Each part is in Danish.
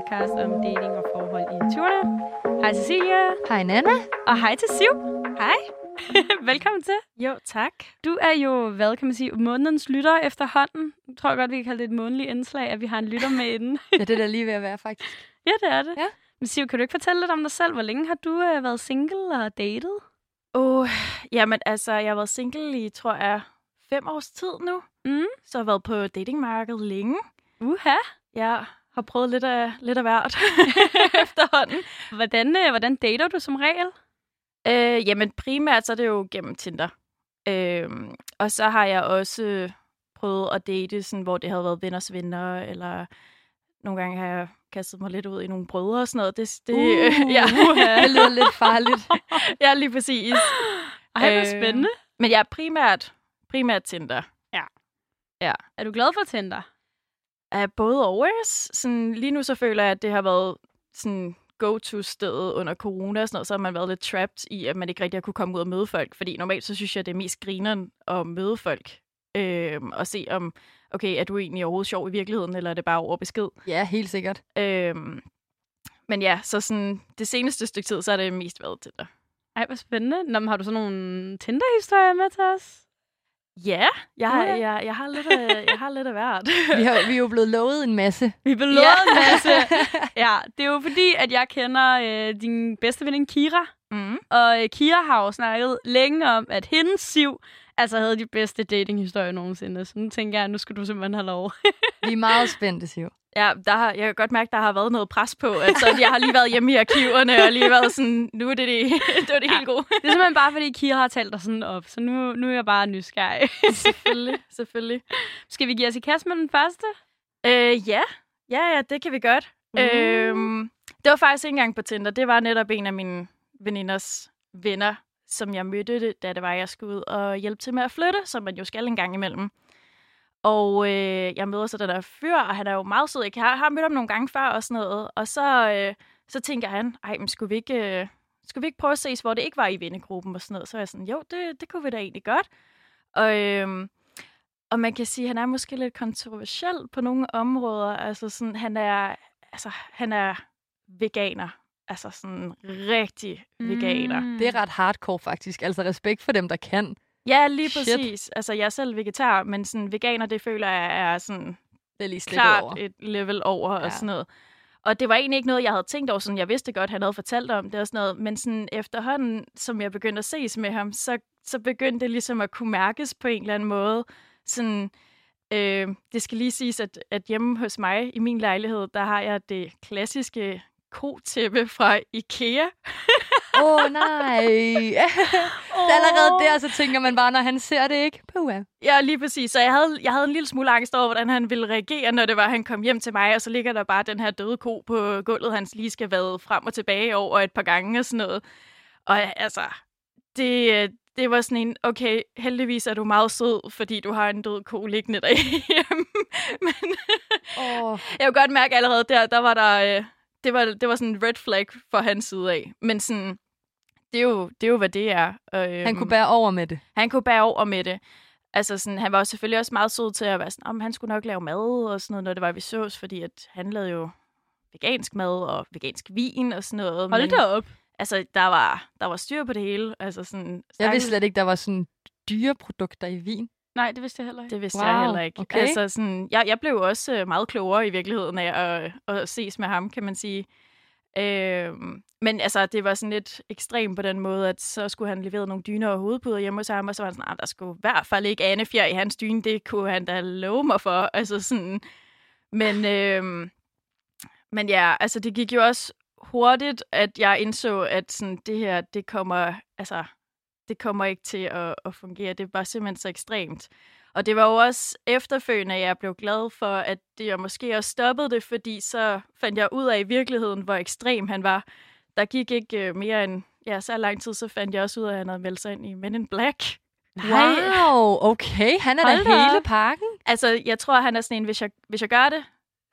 podcast om dating og forhold i 20'erne. Hej Cecilia. Hej Nana. Og hej til Siv. Hej. Velkommen til. Jo, tak. Du er jo, hvad kan man sige, månedens lytter efterhånden. Jeg tror godt, vi kan kalde det et månedligt indslag, at vi har en lytter med i den. ja, det er da lige ved at være, faktisk. ja, det er det. Ja. Men Siv, kan du ikke fortælle lidt om dig selv? Hvor længe har du uh, været single og datet? Oh, jamen altså, jeg har været single i, tror jeg, fem års tid nu. Mm. Så jeg har været på datingmarkedet længe. Uha. Jeg har prøvet lidt af, lidt af hvert efterhånden. Hvordan, uh, hvordan dater du som regel? Øh, jamen primært så er det jo gennem Tinder. Øh, og så har jeg også prøvet at date, sådan, hvor det havde været venners venner, eller nogle gange har jeg kastet mig lidt ud i nogle brødre og sådan noget. Det, det, Uh, ja. det lyder lidt farligt. ja, lige præcis. Ej, hvor spændende. Men jeg er primært, primært Tinder. Er du glad for Tinder? Er både og. Sådan, lige nu så føler jeg, at det har været sådan go-to-stedet under corona og sådan noget, så har man været lidt trapped i, at man ikke rigtig har kunne komme ud og møde folk. Fordi normalt så synes jeg, det er mest grineren at møde folk. Øh, og se om, okay, er du egentlig overhovedet sjov i virkeligheden, eller er det bare over besked? Ja, helt sikkert. Øh, men ja, så sådan, det seneste stykke tid, så er det mest været Tinder. Ej, hvor spændende. Nå, men har du så nogle Tinder-historier med til os? Ja, jeg, har, Ja. jeg, jeg, har lidt af, jeg har lidt af hvert. Vi, har, vi er jo blevet lovet en masse. Vi blev lovet en masse. Ja, det er jo fordi, at jeg kender øh, din bedste veninde Kira. Mm. Og øh, Kira har jo snakket længe om, at hendes siv altså havde de bedste datinghistorier nogensinde. Så nu tænker jeg, at nu skal du simpelthen have lov. Vi er meget spændte, Siv. Ja, der har, jeg kan godt mærke, der har været noget pres på. Altså, jeg har lige været hjemme i arkiverne, og lige været sådan, nu er det det, det, var det Ja. helt gode. det er simpelthen bare, fordi Kira har talt dig sådan op. Så nu, nu er jeg bare nysgerrig. selvfølgelig, selvfølgelig. skal vi give os i kast med den første? Øh, ja. ja, ja, det kan vi godt. Uh. Øhm, det var faktisk ikke engang på Tinder. Det var netop en af mine veninders venner, som jeg mødte, da det var, jeg skulle ud og hjælpe til med at flytte, som man jo skal en gang imellem. Og øh, jeg møder så den der fyr, og han er jo meget sød. Jeg har, har mødt ham nogle gange før og sådan noget. Og så, øh, så tænker han, ej, men skulle vi ikke... Øh, skulle vi ikke prøve at ses, hvor det ikke var i vennegruppen og sådan noget? Så er jeg sådan, jo, det, det kunne vi da egentlig godt. Og, øhm, og man kan sige, at han er måske lidt kontroversiel på nogle områder. Altså sådan, han er, altså, han er veganer. Altså sådan rigtig veganer. Mm. Det er ret hardcore, faktisk. Altså respekt for dem, der kan. Ja, lige Shit. præcis. Altså, jeg er selv vegetar, men sådan, veganer, det føler jeg er sådan Det er lige klart over. et level over. Ja. og sådan noget. Og det var egentlig ikke noget, jeg havde tænkt over. Sådan, jeg vidste godt, han havde fortalt om det og sådan noget. Men sådan, efterhånden, som jeg begyndte at ses med ham, så, så begyndte det ligesom at kunne mærkes på en eller anden måde. Sådan, øh, det skal lige siges, at, at hjemme hos mig i min lejlighed, der har jeg det klassiske kotæppe fra Ikea. Åh, oh, nej. det er allerede der, så tænker man bare, når han ser det ikke. Puh, Ja, lige præcis. Så jeg havde, jeg havde en lille smule angst over, hvordan han ville reagere, når det var, han kom hjem til mig, og så ligger der bare den her døde ko på gulvet, han lige skal vade frem og tilbage over et par gange og sådan noget. Og altså, det, det var sådan en, okay, heldigvis er du meget sød, fordi du har en død ko liggende derhjemme. Men oh. jeg kunne godt mærke allerede der, der var der, øh, det var, det var sådan en red flag for hans side af. Men sådan, det er jo, det er jo hvad det er. Øhm, Han kunne bære over med det. han kunne bære over med det. Altså sådan, han var jo selvfølgelig også meget sød til at være sådan, om han skulle nok lave mad og sådan noget, når det var, vi sås, fordi at han lavede jo vegansk mad og vegansk vin og sådan noget. Hold da op. Altså, der var, der var styr på det hele. Altså sådan, Jeg vidste slet ikke, der var sådan dyreprodukter i vin. Nej, det vidste jeg heller ikke. Det vidste Wow, jeg heller ikke. okay. Altså, sådan, jeg, jeg blev også øh, meget klogere i virkeligheden af at, at ses med ham, kan man sige. Øhm, men altså, det var sådan lidt ekstremt på den måde, at så skulle han levere nogle dyner og hovedpuder hjemme hos ham, og så var han sådan, "Ah, der skulle i hvert fald ikke andefjer i hans dyne, det kunne han da love mig for. Altså sådan, men, øhm, men ja, altså det gik jo også hurtigt, at jeg indså, at sådan, det her, det kommer, altså, det kommer ikke til at, at fungere. Det var simpelthen så ekstremt. Og det var jo også efterfølgende, at jeg blev glad for, at det jeg måske også stoppede det, fordi så fandt jeg ud af i virkeligheden, hvor ekstrem han var. Der gik ikke øh, mere end ja, så lang tid, så fandt jeg også ud af, at han havde meldt sig ind i Men in Black. Wow, okay. Han er Hold da hele op. pakken. Altså, jeg tror, han er sådan en, hvis jeg, hvis jeg gør det,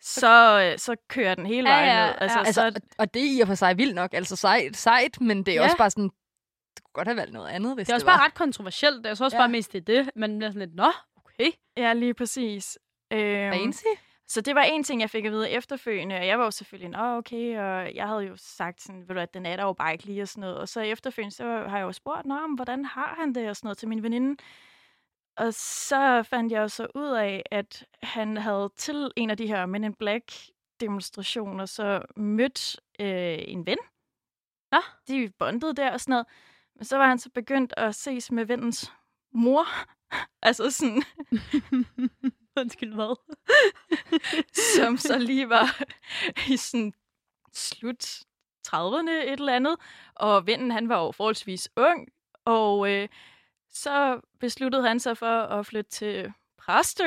så, øh, så kører den hele Ja, vejen ja, ned. Altså, ja. Altså, så, og, det er i og for sig vildt nok. Altså sejt, sejt men det er Ja. ja. også bare sådan... Godt have valgt noget andet, hvis Det er det, også var. bare ret kontroversielt. Er så også Ja. bare mest det, det. Man bliver sådan lidt, nå, okay. ja, lige præcis. Øhm, Fancy. så det var en ting, jeg fik at vide efterfølgende, og jeg var jo selvfølgelig, nå okay, og jeg havde jo sagt sådan, ved du at den er der jo bare ikke lige og sådan noget. Og så efterfølgende, så har jeg jo spurgt, nå, men hvordan har han det og sådan noget til min veninde. Og så fandt jeg jo så ud af, at han havde til en af de her Men in Black demonstrationer, så mødt øh, en ven. Nå. De bondede der og sådan noget. Men så var han så begyndt at ses med vennens mor. altså sådan, Undskyld, hvad? som så lige var i sådan slut 30'erne et eller andet. Og vennen, han var jo forholdsvis ung. Og øh, så besluttede han sig for at flytte til Præstø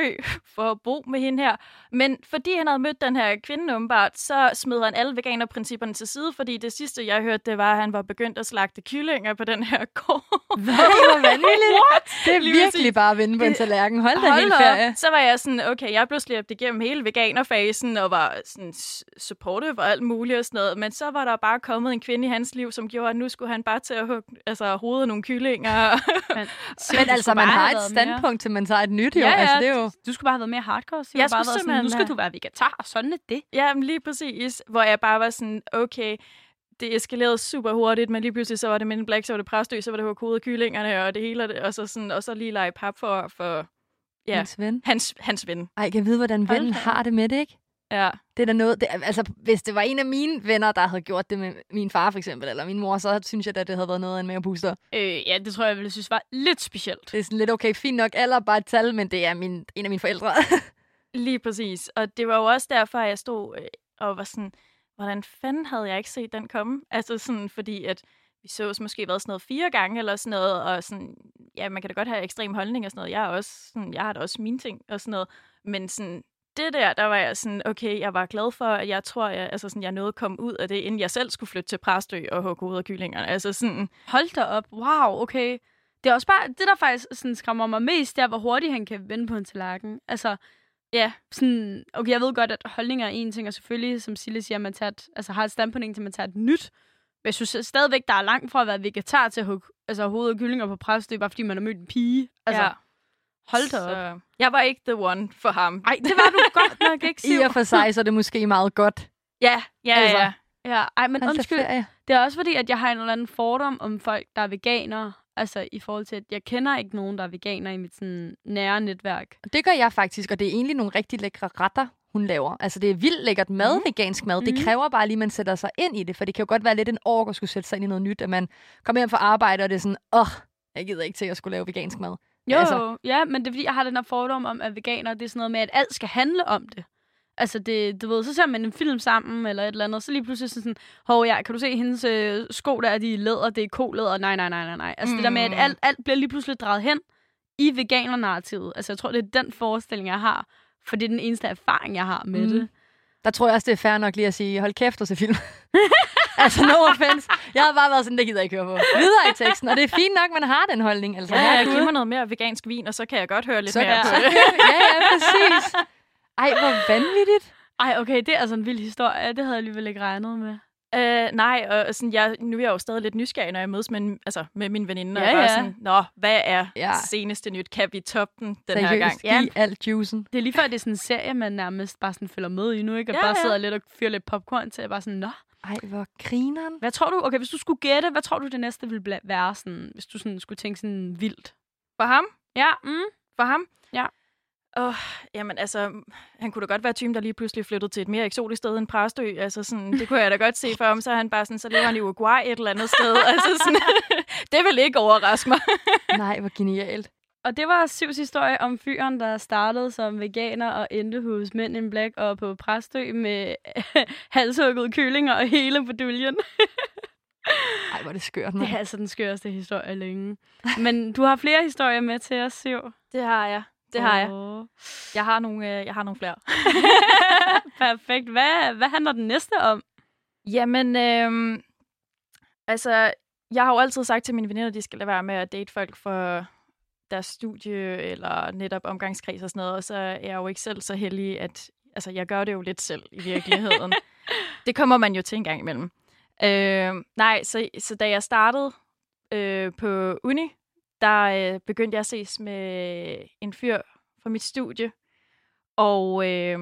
for at bo med hende her. Men fordi han havde mødt den her kvinde åbenbart, så smed han alle veganerprincipperne til side, fordi det sidste, jeg hørte, det var, at han var begyndt at slagte kyllinger på den her gård. Hvad? Hvor. What? Det er virkelig bare at vinde på en tallerken. Hold da helt ferie. Så var jeg sådan, okay, jeg blev slæbt igennem hele veganerfasen og var sådan supportive og alt muligt og sådan noget. Men så var der bare kommet en kvinde i hans liv, som gjorde, at nu skulle han bare til at hugge altså, hovedet nogle kyllinger. Men, Men altså, man har et standpunkt, til man tager et nyt, jo. Ja, ja, Altså, det er jo... Du skulle bare have været mere hardcore. Så Jeg jeg bare været sådan, nu skal du være vegetar, og sådan er det. ja, men lige præcis. Hvor jeg bare var sådan, okay, det eskalerede super hurtigt, men lige pludselig så var det Men Black, så var det præstø, så var det hovedet kyllingerne og det hele, og så, sådan, og så lige lege pap for, for ja, Hans ven. hans, hans ven. Ej, jeg kan vide, hvordan vennen har det med det, ikke? Ja. Det er da noget... Det, altså, hvis det var en af mine venner, der havde gjort det med min far, for eksempel, eller min mor, så synes jeg, at det havde været noget af en mere booster. Øh, ja, det tror jeg, jeg ville synes var lidt specielt. Det er sådan lidt okay, fint nok, alder er bare et tal, men det er min, en af mine forældre. Lige præcis. Og det var jo også derfor, at jeg stod øh, og var sådan, hvordan fanden havde jeg ikke set den komme? Altså sådan, fordi at vi så måske været sådan noget fire gange eller sådan noget, og sådan, ja, man kan da godt have ekstrem holdning og sådan noget. Jeg, er også sådan, jeg har da også mine ting og sådan noget. Men sådan, det der, der var jeg sådan, okay, jeg var glad for, at jeg tror, jeg, altså sådan, jeg nåede at komme ud af det, inden jeg selv skulle flytte til Præstø og hugge hovedet af kyllingerne. Altså sådan, Hold da op. Wow, okay. Det er også bare, det der faktisk sådan skræmmer mig mest, det er, hvor hurtigt han kan vende på en tallerken. Altså, ja, sådan, okay, jeg ved godt, at holdninger er en ting, og selvfølgelig, som Sille siger, man tager et, altså, har et standpunkt til, man tager et nyt. Men jeg synes stadigvæk, der er langt fra at være vegetar til at hugge altså, hovedet og kyllinger på er bare, fordi man har mødt en pige. Altså, ja. Hold da op. Så, jeg var ikke the one for ham. Ej, det var du godt nok ikke, I Siv. og for sig, så er det måske meget godt. Ja, ja, Altså. ja. Ja, ej, men tager undskyld. ferie. Det er også fordi, at jeg har en eller anden fordom om folk, der er veganere. Altså i forhold til, at jeg kender ikke nogen, der er veganer i mit sådan, nære netværk. Og det gør jeg faktisk, og det er egentlig nogle rigtig lækre retter, hun laver. Altså, det er vildt lækkert mad, mm. vegansk mad. Det Mhm. kræver bare lige, at man sætter sig ind i det, for det kan jo godt være lidt en ork at skulle sætte sig ind i noget nyt, at man kommer hjem fra arbejde, og det er sådan, åh, jeg gider ikke til at skulle lave vegansk mad. Jo, Altså. ja, men det er fordi, jeg har den her fordom om, at veganer, det er sådan noget med, at alt skal handle om det. Altså, det, du ved, så ser man en film sammen, eller et eller andet, så lige pludselig sådan, hov, ja, kan du se hendes øh, sko der, de er læder, det er kolæder, nej, nej, nej, nej, nej. Altså, mm. det der med, at Mm. alt, alt bliver lige pludselig drejet hen i veganer-narrativet. Altså, jeg tror, det er den forestilling, jeg har, for det er den eneste erfaring, jeg har med mm. det. Der tror jeg også, det er fair nok lige at sige, hold kæft og se film. altså, no offense. Jeg har bare været sådan, det gider jeg ikke høre på. Videre i teksten, og det er fint nok, man har den holdning. Altså, Ja, her ja, er giv mig noget mere vegansk vin, og så kan jeg godt høre lidt så, mere ja. på det. ja, ja, præcis. Ej, hvor vanvittigt. Ej, okay, det er altså en vild historie. Det havde jeg alligevel ikke regnet med. Øh, nej, og sådan, jeg, nu er jeg jo stadig lidt nysgerrig, når jeg mødes med, en- altså, med min veninde. Ja, og bare ja. sådan, Nå, hvad er Ja. ja. seneste nyt? Kan vi toppe den den her gang? giv alt juicen. Det er lige før, det er sådan en serie, man nærmest bare sådan følger med i nu, ikke? Og Ja, bare ja. sidder lidt og fyrer lidt popcorn til, og bare sådan, nå. Ej, hvor grineren. Hvad tror du, okay, hvis du skulle gætte, hvad tror du, det næste ville være sådan, hvis du sådan skulle tænke sådan vildt? For ham? Ja, mm. For ham? Ja. Åh, oh, jamen altså, han kunne da godt være typen, der lige pludselig flyttede til et mere eksotisk sted end Præstø. Altså sådan, det kunne jeg da godt se for ham. Så er han bare sådan, så lever han i Uruguay et eller andet sted. altså sådan, det vil ikke overraske mig. Nej, hvor genialt. Og det var Sivs historie om fyren, der startede som veganer og endte hos Men in Black og på Præstø med halshugget kyllinger og hele beduljen. Ej, hvor er det skørt, Det man. er altså den skørste historie længe. Men du har flere historier med til os, Siv. Det har jeg. Det har jeg. Jeg har nogle, øh, jeg har nogle flere. Perfekt. Hvad, hvad handler den næste om? Jamen, øhm, altså, jeg har jo altid sagt til mine veninder, at de skal lade være med at date folk for deres studie eller netop omgangskreds og sådan noget, og så er jeg jo ikke selv så heldig, at altså, jeg gør det jo lidt selv i virkeligheden. det kommer man jo til en gang imellem. Øh, nej, så, så da jeg startede øh, på uni, der øh, begyndte jeg at ses med en fyr fra mit studie, og øh,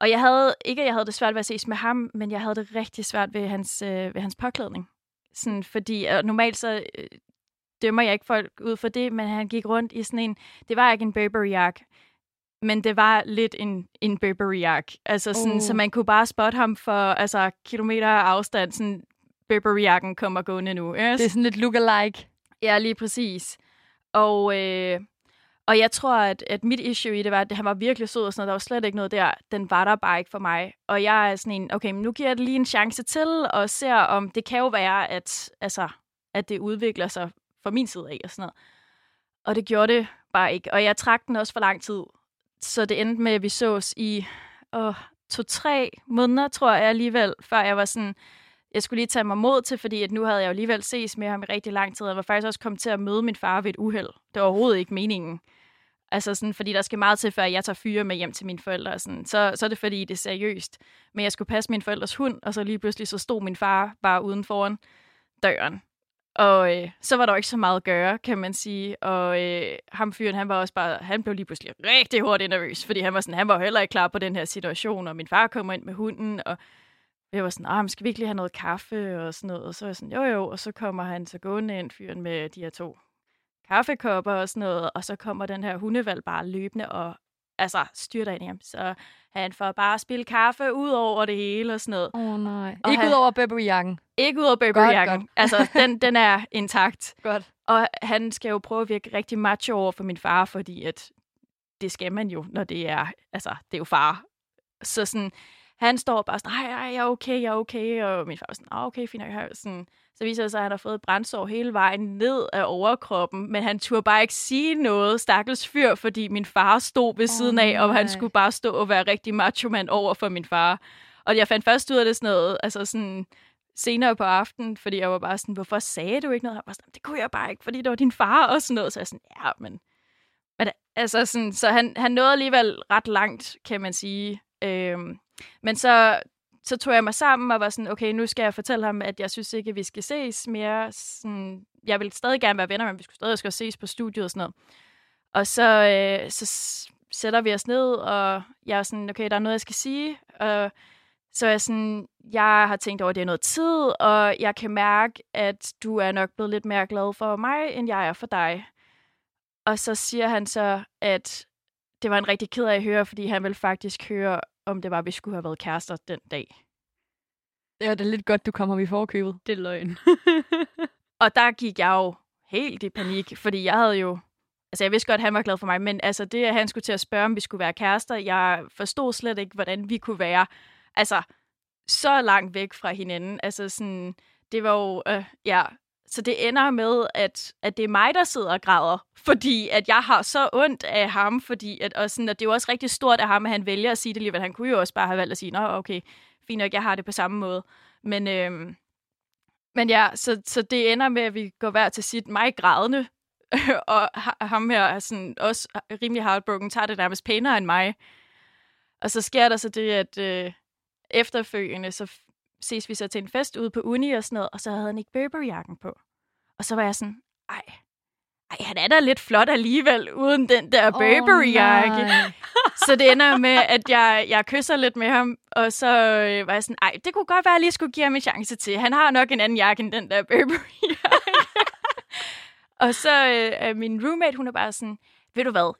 Og jeg havde, ikke at jeg havde det svært ved at ses med ham, men jeg havde det rigtig svært ved hans, øh, ved hans påklædning. Sådan, fordi øh, normalt så øh, dømmer jeg ikke folk ud for det, men han gik rundt i sådan en, det var ikke en Burberry-jakke, men det var lidt en, en Burberry-jakke. Altså sådan, uh. så man kunne bare spotte ham for altså, kilometer afstand, sådan Burberry-jakken kommer gående nu. Yes? Det er sådan lidt look-alike. Ja, lige præcis. Og, øh, og jeg tror, at, at mit issue i det var, at han var virkelig sød og sådan noget. Der var slet ikke noget der. Den var der bare ikke for mig. Og jeg er sådan en, okay, men nu giver jeg det lige en chance til, og ser om, det kan jo være, at, altså, at det udvikler sig fra min side af og sådan noget. Og det gjorde det bare ikke. Og jeg trak den også for lang tid. Så det endte med, at vi sås i åh, to-tre måneder, tror jeg alligevel, før jeg var sådan, jeg skulle lige tage mig mod til, fordi at nu havde jeg jo alligevel ses med ham i rigtig lang tid. og var faktisk også kommet til at møde min far ved et uheld. Det var overhovedet ikke meningen. Altså sådan, fordi der skal meget til, før jeg tager fyre med hjem til mine forældre. Sådan. Så, så er det fordi, det er seriøst. Men jeg skulle passe min forældres hund, og så lige pludselig så stod min far bare uden foran døren. Og øh, så var der jo ikke så meget at gøre, kan man sige. Og øh, ham fyren, han var også bare, han blev lige pludselig rigtig hurtigt nervøs, fordi han var sådan, han var heller ikke klar på den her situation, og min far kommer ind med hunden, og jeg var sådan, ah, skal vi ikke lige have noget kaffe og sådan noget? Og så var jeg sådan, jo jo, og så kommer han så gående ind, fyren med de her to kaffekopper og sådan noget, og så kommer den her hundevalg bare løbende og altså styrter ind i ham. Så han får bare spille kaffe ud over det hele og sådan noget. Åh oh, nej. Og ikke han- ud over Burberry-jakken. Ikke ud over Burberry-jakken. Altså, den, den er intakt. Godt. Og han skal jo prøve at virke rigtig macho over for min far, fordi at det skal man jo, når det er, altså, det er jo far. Så sådan, han står bare sådan, ej, ej, jeg er okay, jeg er okay, og min far er sådan, ah, okay, fint, nok." sådan, så viser det sig, at han har fået et brændsår hele vejen ned af overkroppen, men han turde bare ikke sige noget, stakkels fyr, fordi min far stod ved Åh, siden af, og han nej. skulle bare stå og være rigtig macho mand over for min far. Og jeg fandt først ud af det sådan noget, altså sådan, senere på aftenen, fordi jeg var bare sådan, hvorfor sagde du ikke noget? Han var sådan, det kunne jeg bare ikke, fordi det var din far og sådan noget. Så jeg sådan, ja, men... men altså sådan, så han, han nåede alligevel ret langt, kan man sige. Øhm, men så, så tog jeg mig sammen og var sådan, okay, nu skal jeg fortælle ham, at jeg synes ikke, at vi skal ses mere. Sådan, jeg vil stadig gerne være venner, men vi skulle stadig skal ses på studiet og sådan noget. Og så, øh, så sætter vi os ned, og jeg er sådan, okay, der er noget, jeg skal sige. Og så er jeg sådan, jeg har tænkt over, at det er noget tid, og jeg kan mærke, at du er nok blevet lidt mere glad for mig, end jeg er for dig. Og så siger han så, at det var en rigtig ked af at høre, fordi han ville faktisk høre, om det var, at vi skulle have været kærester den dag. Det var da lidt godt, du kommer i forkøbet. Det er løgn. Og der gik jeg jo helt i panik, fordi jeg havde jo... Altså, jeg vidste godt, at han var glad for mig, men altså, det, at han skulle til at spørge, om vi skulle være kærester, jeg forstod slet ikke, hvordan vi kunne være, altså, så langt væk fra hinanden. Altså, sådan, det var jo, øh, ja... Så det ender med, at, at det er mig, der sidder og græder, fordi at jeg har så ondt af ham, fordi at, og sådan, at det er jo også rigtig stort af ham, at han vælger at sige det alligevel. Han kunne jo også bare have valgt at sige, nå, okay, fint nok, jeg har det på samme måde. Men, øhm, men ja, så, så det ender med, at vi går hver til sit mig grædende, og ham her er sådan også rimelig heartbroken, tager det nærmest pænere end mig. Og så sker der så det, at øh, efterfølgende, så ses vi så til en fest ude på uni og sådan noget, og så havde han ikke Burberry-jakken på. Og så var jeg sådan, ej, ej, han er da lidt flot alligevel, uden den der Burberry-jakke. Oh. Så det ender med, at jeg, jeg kysser lidt med ham, og så øh, var jeg sådan, ej, det kunne godt være, at jeg lige skulle give ham en chance til. Han har nok en anden jakke end den der Burberry-jakke. og så øh, min roommate, hun er bare sådan, ved du hvad,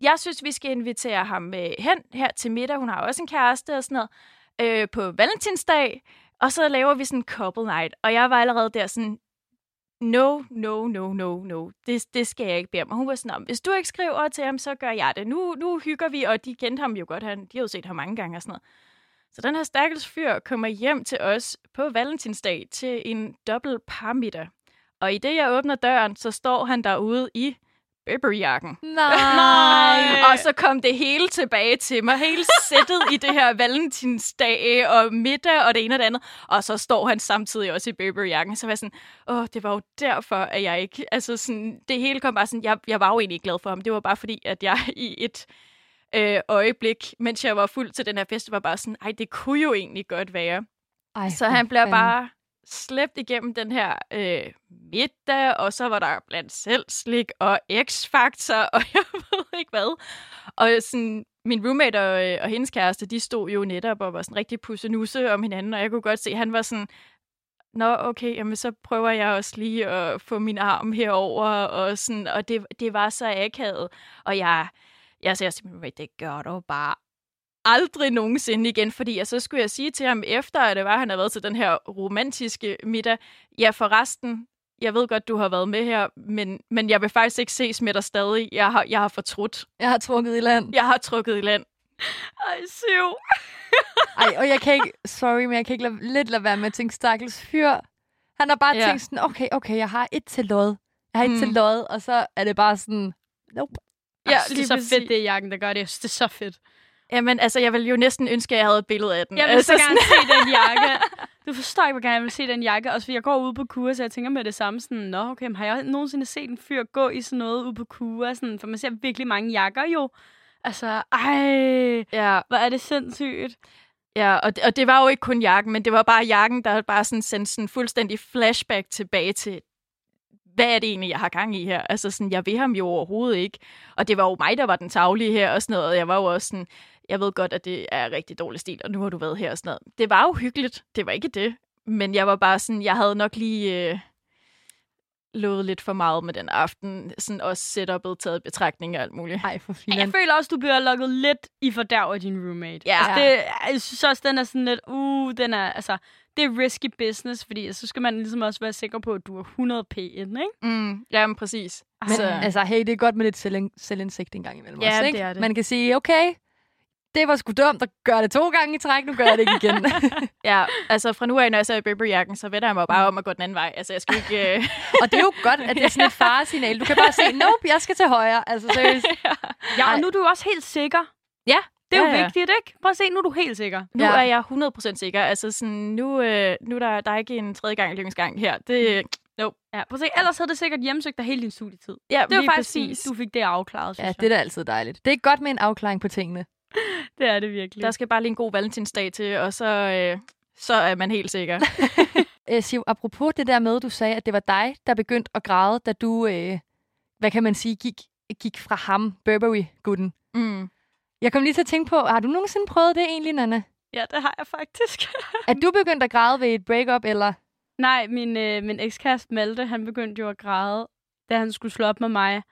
jeg synes, vi skal invitere ham øh, hen her til middag. Hun har også en kæreste og sådan noget. Øh, på valentinsdag. Og så laver vi sådan en couple night. Og jeg var allerede der sådan, no, no, no, no, no. Det, det skal jeg ikke bede om. Og hun var sådan, "Nå, hvis du ikke skriver til ham, så gør jeg det. Nu, nu hygger vi, og de kendte ham jo godt. Han, de har jo set ham mange gange og sådan noget. Så den her stakkels fyr kommer hjem til os på valentinsdag til en dobbelt parmiddag. Og i det, jeg åbner døren, så står han derude i Burberry-jakken. Nej. Og så kom det hele tilbage til mig. Hele sættet i det her valentinsdag og middag og det ene og det andet. Og så står han samtidig også i Burberry-jakken. Så var jeg sådan, åh, det var jo derfor, at jeg ikke... Altså sådan, det hele kom bare sådan... Jeg, jeg var jo egentlig ikke glad for ham. Det var bare fordi, at jeg i et øh, øjeblik, mens jeg var fuld til den her fest, var bare sådan, ej, det kunne jo egentlig godt være. Ej, Så han bliver fanden. bare slæbt igennem den her øh, middag, og så var der blandt selv slik og X-faktor, og jeg ved ikke hvad. Og sådan, min roommate og, øh, og hendes kæreste, de stod jo netop og var sådan rigtig pussenusse om hinanden, og jeg kunne godt se, at han var sådan, Nå, okay, jamen så prøver jeg også lige at få min arm herover og sådan, og det, det var så akavet. Og jeg, jeg sagde simpelthen, det gør du bare aldrig nogensinde igen, fordi jeg så skulle jeg sige til ham efter, at det var, at han havde været til den her romantiske middag, ja forresten, jeg ved godt, du har været med her, men, men jeg vil faktisk ikke ses med dig stadig. Jeg har, jeg har fortrudt. Jeg har trukket i land. Jeg har trukket i land. Ej, syv. Ej, og jeg kan ikke, sorry, men jeg kan ikke lade, lidt lade være med at tænke, stakkels fyr. Han har bare Ja. tænkt sådan, okay, okay, jeg har et til lod. Jeg har et Mm. til lod, og så er det bare sådan, nope. Ja, det er så fedt, det er jakken, der gør det. Jeg synes, det er så fedt. Jamen, altså, jeg ville jo næsten ønske, at jeg havde et billede af den. Jeg vil altså, så gerne se den jakke. Du forstår ikke, hvor gerne jeg vil se den jakke. Også fordi jeg går ud på kurs, og jeg tænker med det samme sådan, Nå, okay, men har jeg nogensinde set en fyr gå i sådan noget ude på kurs? Sådan, for man ser virkelig mange jakker jo. Altså, ej, Ja, hvor er det sindssygt. ja og, det, og det var jo ikke kun jakken, men det var bare jakken, der bare sådan sendte sådan fuldstændig flashback tilbage til, hvad er det egentlig, jeg har gang i her? Altså sådan, jeg vil ham jo overhovedet ikke. Og det var jo mig, der var den taglige her og sådan noget. Og jeg var jo også sådan, jeg ved godt, at det er rigtig dårlig stil, og nu har du været her og sådan noget. Det var jo hyggeligt. Det var ikke det. Men jeg var bare sådan, jeg havde nok lige øh, lovet lidt for meget med den aften. Sådan også setup'et taget i betragtning og alt muligt. Ej, for Jeg filan. føler også, du bliver lukket lidt i fordærv af din roommate. Ja. Altså, det, jeg synes også, den er sådan lidt, uh, den er, altså, det er risky business, fordi så skal man ligesom også være sikker på, at du er 100 p ind, ikke? Mm, jamen, præcis. Men Så- altså, hey, det er godt med lidt selv- selvindsigt en gang imellem Ja, også, ikke? det er det. Man kan sige, okay, det var sgu dumt at gøre det to gange i træk, nu gør jeg det ikke igen. Ja, altså fra nu af, når jeg så er i Burberry-jakken, så vender jeg mig bare om at gå den anden vej. Altså, jeg skal ikke... Øh... og det er jo godt, at det er sådan et faresignal. Du kan bare se, nope, jeg skal til højre. Altså, seriøst. Ja, Ej. og nu er du også helt sikker. Ja, Det er jo ja, ja. vigtigt, ikke? Prøv at se, nu er du helt sikker. Nu Ja. er jeg 100% sikker. Altså, sådan, nu, øh, nu er der, der er ikke en tredje gang i gang her. Det, nope. Ja, prøv at se, ellers havde det sikkert hjemsøgt dig hele din studietid. Ja, Det var faktisk præcis. du fik det afklaret, synes Ja, jeg. det er da altid dejligt. Det er godt med en afklaring på tingene. det er det virkelig. Der skal bare lige en god valentinsdag til, og så, øh, så er man helt sikker. Øh, Siv, apropos det der med, du sagde, at det var dig, der begyndte at græde, da du, øh, hvad kan man sige, gik, gik fra ham, Burberry-gutten. Mm. Jeg kom lige til at tænke på, har du nogensinde prøvet det egentlig, Nana? Ja, det har jeg faktisk. Er du begyndt at græde ved et breakup, eller? Nej, min, øh, min ekskæreste Malte, han begyndte jo at græde, da han skulle slå op med mig.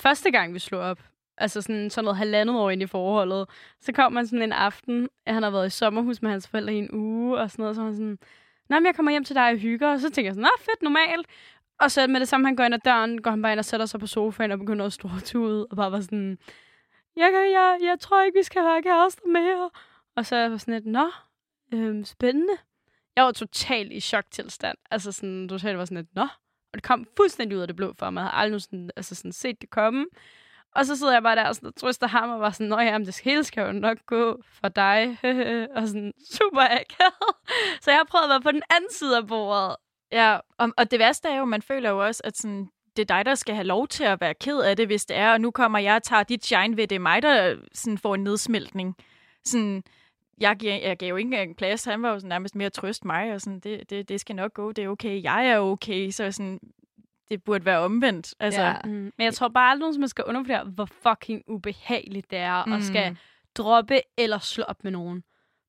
Første gang, vi slog op. Altså sådan, sådan noget halvandet år ind i forholdet. Så kom man sådan en aften, at han har været i sommerhus med hans forældre i en uge, og sådan noget, så han sådan, Nå, men jeg kommer hjem til dig og hygger, og så tænker jeg sådan, Nå, fedt, normalt. Og så med det samme, han går ind ad døren, går han bare ind og sætter sig på sofaen og begynder at stortude, og bare var sådan, jeg, kan, jeg, jeg tror ikke, vi skal være kærester mere. Og så er jeg sådan lidt, nå, øhm, spændende. Jeg var totalt i choktilstand. Altså sådan, totalt var sådan lidt, nå. Og det kom fuldstændig ud af det blå for mig. Jeg havde aldrig sådan, altså sådan set det komme. Og så sidder jeg bare der og, sådan, og trøster ham og var sådan, nå ja, men det hele skal jo nok gå for dig. og sådan super akavet. Så jeg har prøvet at være på den anden side af bordet. Ja, og, og det værste er jo, man føler jo også, at sådan, det er dig, der skal have lov til at være ked af det, hvis det er, og nu kommer jeg og tager dit shine ved, det er mig, der sådan, får en nedsmeltning. Sådan, jeg, giver, jeg gav jo ikke engang plads, han var jo sådan, nærmest mere trøst mig, og sådan, det, det, det skal nok gå, det er okay, jeg er okay, så sådan, det burde være omvendt. Altså, Ja. Mm. Men jeg tror bare aldrig, at man skal undervurdere, hvor fucking ubehageligt det er, mm. Mm. at skal droppe eller slå op med nogen.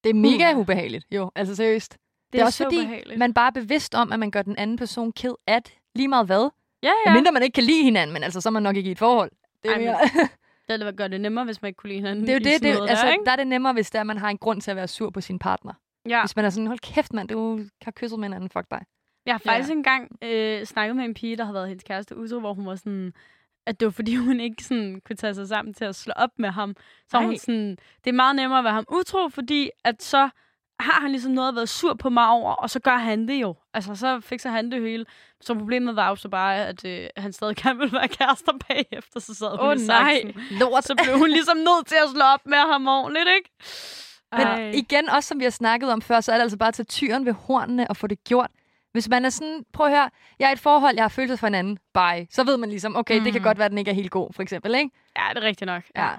Det er mega Uh. ubehageligt, jo. Altså seriøst. Det, Det er også så fordi, ubehageligt. Man bare er bevidst om, at man gør den anden person ked af det, lige meget hvad. Ja, Ja. Mindre man ikke kan lide hinanden, men altså, så er man nok ikke i et forhold. Det er, Ej, men Det ville gøre det nemmere, hvis man ikke kunne lide hinanden. det er jo det, det altså, der, der er det nemmere, hvis det er, man har en grund til at være sur på sin partner. Ja. Hvis man er sådan, hold kæft mand, du har kysset med hinanden, fuck dig. Jeg har faktisk Ja. engang øh, snakket med en pige, der havde været hendes kæreste utro, hvor hun var sådan, at det var fordi, hun ikke sådan, kunne tage sig sammen til at slå op med ham. Så hun sådan, det er meget nemmere at være ham utro, fordi at så har han ligesom noget at være sur på mig over, og så gør han det jo. Altså, så fikser han det hele. Så problemet var jo så bare, at øh, han stadig gerne ville være kærester bagefter, så sad hun Åh, i nej. Lort. Så blev hun ligesom nødt til at slå op med ham ordentligt, ikke? Men Ej. igen, også som vi har snakket om før, så er det altså bare at tage tyren ved hornene og få det gjort. Hvis man er sådan, prøv at høre, jeg er et forhold, jeg har følelser for hinanden, bye. Så ved man ligesom, okay, mm. det kan Mhm. godt være, at den ikke er helt god, for eksempel, ikke? Ja, det er rigtigt nok. Ja.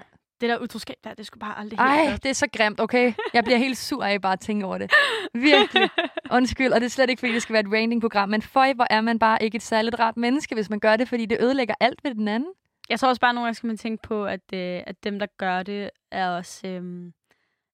Det der utroskab der, det skulle bare aldrig helt Ej, godt. det er så grimt, okay? Jeg bliver helt sur af bare at tænke over det. Virkelig. Undskyld, og det er slet ikke, fordi det skal være et raining-program, men føj, hvor er man bare ikke et særligt rart menneske, hvis man gør det, fordi det ødelægger alt ved den anden. Jeg tror også bare, at nogle gange skal man tænke på, at, øh, at dem, der gør det, er også... Øh,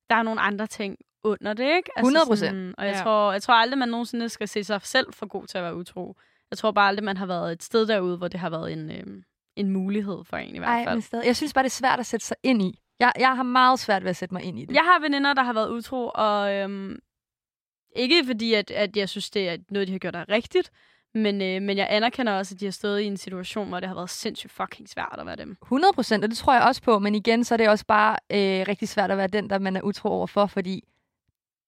der er nogle andre ting under det, ikke? 100%. sådan, og jeg, Ja. tror, jeg tror aldrig, man nogensinde skal se sig selv for god til at være utro. Jeg tror bare aldrig, man har været et sted derude, hvor det har været en, øh, en mulighed for en i hvert Ej, fald. men stadig. Jeg synes bare, det er svært at sætte sig ind i. Jeg, jeg har meget svært ved at sætte mig ind i det. Jeg har veninder, der har været utro, og øhm, ikke fordi, at, at jeg synes, det er noget, de har gjort, der er rigtigt, men, øh, men jeg anerkender også, at de har stået i en situation, hvor det har været sindssygt fucking svært at være dem. 100 procent, og det tror jeg også på. Men igen, så er det også bare øh, rigtig svært at være den, der man er utro overfor, fordi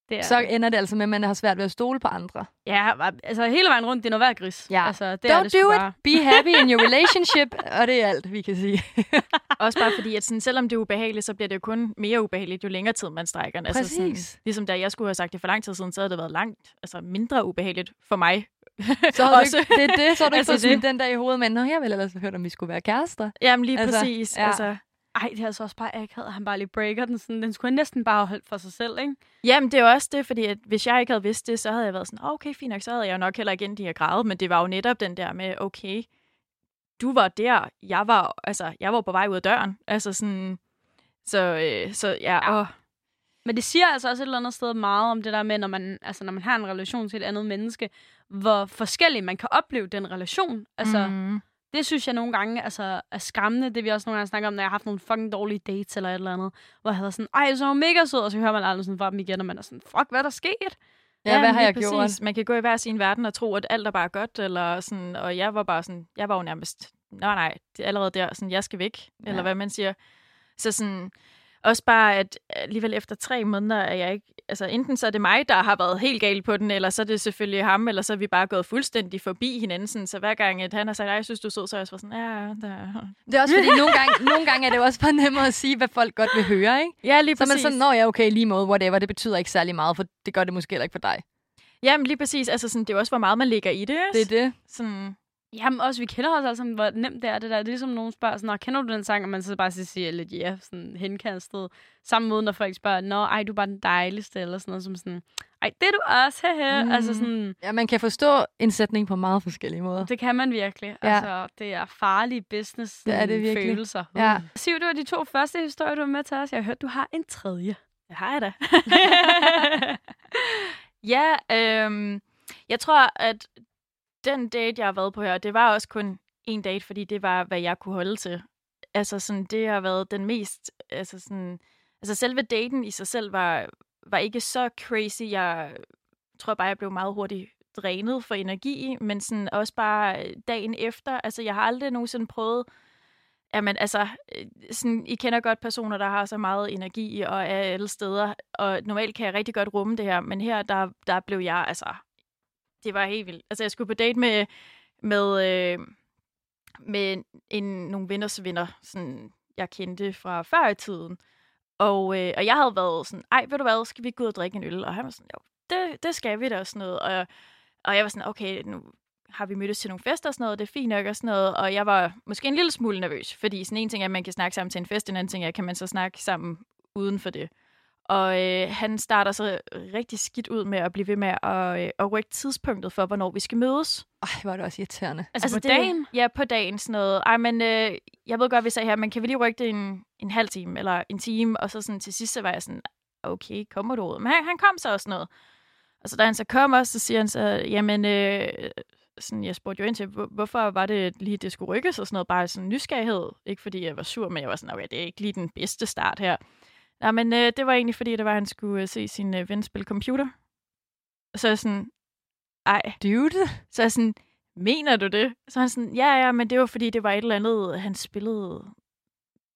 Det er, så ender det altså med, at man har svært ved at stole på andre. Ja, altså hele vejen rundt, det er noget værd gris. Ja. Altså, det er Don't det sgu do it. bare. Be happy in your relationship. og det er alt, vi kan sige. Også bare fordi, at sådan, selvom det er ubehageligt, så bliver det jo kun mere ubehageligt, jo længere tid man strækker. den. Altså, sådan, Præcis. ligesom da jeg skulle have sagt det for lang tid siden, så havde det været langt altså mindre ubehageligt for mig. Så har du Også- ikke, det er det, så har du ikke Altså fået det. den der i hovedet, men Nå, jeg ville ellers hørt, om vi skulle være kærester. Jamen lige Altså, præcis. Ja. Altså, Ej, det er altså også bare akavet, at han bare lige breaker den. Sådan, den skulle han næsten bare have holdt for sig selv, ikke? Jamen, det er jo også det, fordi at hvis jeg ikke havde vidst det, så havde jeg været sådan, "Åh, okay, fint nok, så havde jeg jo nok heller ikke endt i at græde, men det var jo netop den der med, okay, du var der, jeg var, altså, jeg var på vej ud af døren. Altså sådan, så, øh, så ja, og, Men det siger altså også et eller andet sted meget om det der med, når man, altså, når man har en relation til et andet menneske, hvor forskelligt man kan opleve den relation. Altså, mm. Det synes jeg nogle gange altså, er skræmmende. Det vi også nogle gange snakker om, når jeg har haft nogle fucking dårlige dates eller et eller andet. Hvor jeg havde sådan, ej, så var mega sød, og så hører man aldrig sådan fra dem igen, og man er sådan, fuck, hvad er der sket? Ja, hvad har jeg gjort? Man kan gå i hver sin verden og tro, at alt er bare godt, eller sådan, og jeg var bare sådan, jeg var jo nærmest, nej nej, det er allerede der, sådan, jeg skal væk, Ja. ja. eller hvad man siger. Så sådan, også bare, at alligevel efter tre måneder er jeg ikke, altså enten så er det mig, der har været helt gal på den, eller så er det selvfølgelig ham, eller så er vi bare gået fuldstændig forbi hinanden, sådan, så hver gang, at han har sagt, "Ej, jeg synes, du er sød, så er jeg også sådan, ja, der. Det er også fordi, nogle gange, nogle gange er det også bare nemmere at sige, hvad folk godt vil høre, ikke? Ja, lige Så er man præcis. sådan, nå ja, okay, lige måde, whatever, det betyder ikke særlig meget, for det gør det måske heller ikke for dig. Jamen lige præcis, altså sådan, det er jo også, hvor meget man lægger i det. Det er det. Sådan, Jamen også, vi kender os alle sammen, hvor nemt det er det der. Det er ligesom, nogen spørger sådan, "Nå, kender du den sang? Og man så bare siger lidt ja, sådan henkastet. Samme måde, når folk spørger, nå, ej, du er bare den dejligste, eller sådan noget, som sådan, ej, det er du også, hehe. Mm. Mm. Altså sådan, Ja, man kan forstå en sætning på meget forskellige måder. det kan man virkelig. Ja. Altså, det er farlige business Det er det virkelig. følelser. Ja. Siv, det var de to første historier, du var med til os. Jeg har hørt, du har en tredje. det har jeg da. ja, øhm, jeg tror, at den date, jeg har været på her, det var også kun en date, fordi det var, hvad jeg kunne holde til. Altså sådan, det har været den mest, altså sådan, altså selve daten i sig selv var, var ikke så crazy. Jeg tror bare, jeg blev meget hurtigt drænet for energi, men sådan også bare øh, dagen efter. Altså, jeg har aldrig nogensinde prøvet, Jamen, altså, øh, sådan, I kender godt personer, der har så meget energi og er alle steder, og normalt kan jeg rigtig godt rumme det her, men her, der, der blev jeg, altså, det var helt vildt. Altså, jeg skulle på date med, med, øh, med en, nogle venners venner, sådan, jeg kendte fra før i tiden, og, øh, og jeg havde været sådan, ej, ved du hvad, skal vi ikke gå ud og drikke en øl? Og han var sådan, jo, det, det skal vi da, og sådan noget. Og, og jeg var sådan, okay, nu har vi mødtes til nogle fester og sådan noget, det er fint nok og sådan noget. Og jeg var måske en lille smule nervøs, fordi sådan en ting er, at man kan snakke sammen til en fest, en anden ting er, kan man så snakke sammen uden for det. Og øh, han starter så rigtig skidt ud med at blive ved med at, øh, at rykke tidspunktet for, hvornår vi skal mødes. Ej, hvor er det også irriterende. Altså, altså på det, dagen? Ja, på dagen sådan noget. Ej, men øh, jeg ved godt, vi sagde her, men kan vi lige rykke det en, en halv time eller en time? Og så sådan til sidst, så var jeg sådan, okay, kommer du ud? Men han, han kom så også noget. Og så da han så kommer, så siger han så, jamen, øh, sådan, jeg spurgte jo ind til, hvor- hvorfor var det lige, det skulle rykkes og sådan noget, bare sådan nysgerrighed. Ikke fordi jeg var sur, men jeg var sådan, okay, det er ikke lige den bedste start her. Nej, men øh, det var egentlig, fordi det var, at han skulle øh, se sin øh, ven spille computer. Og så er jeg sådan, ej, Dude. så jeg sådan, mener du det? Så han sådan, ja, ja, men det var fordi, det var et eller andet, han spillede,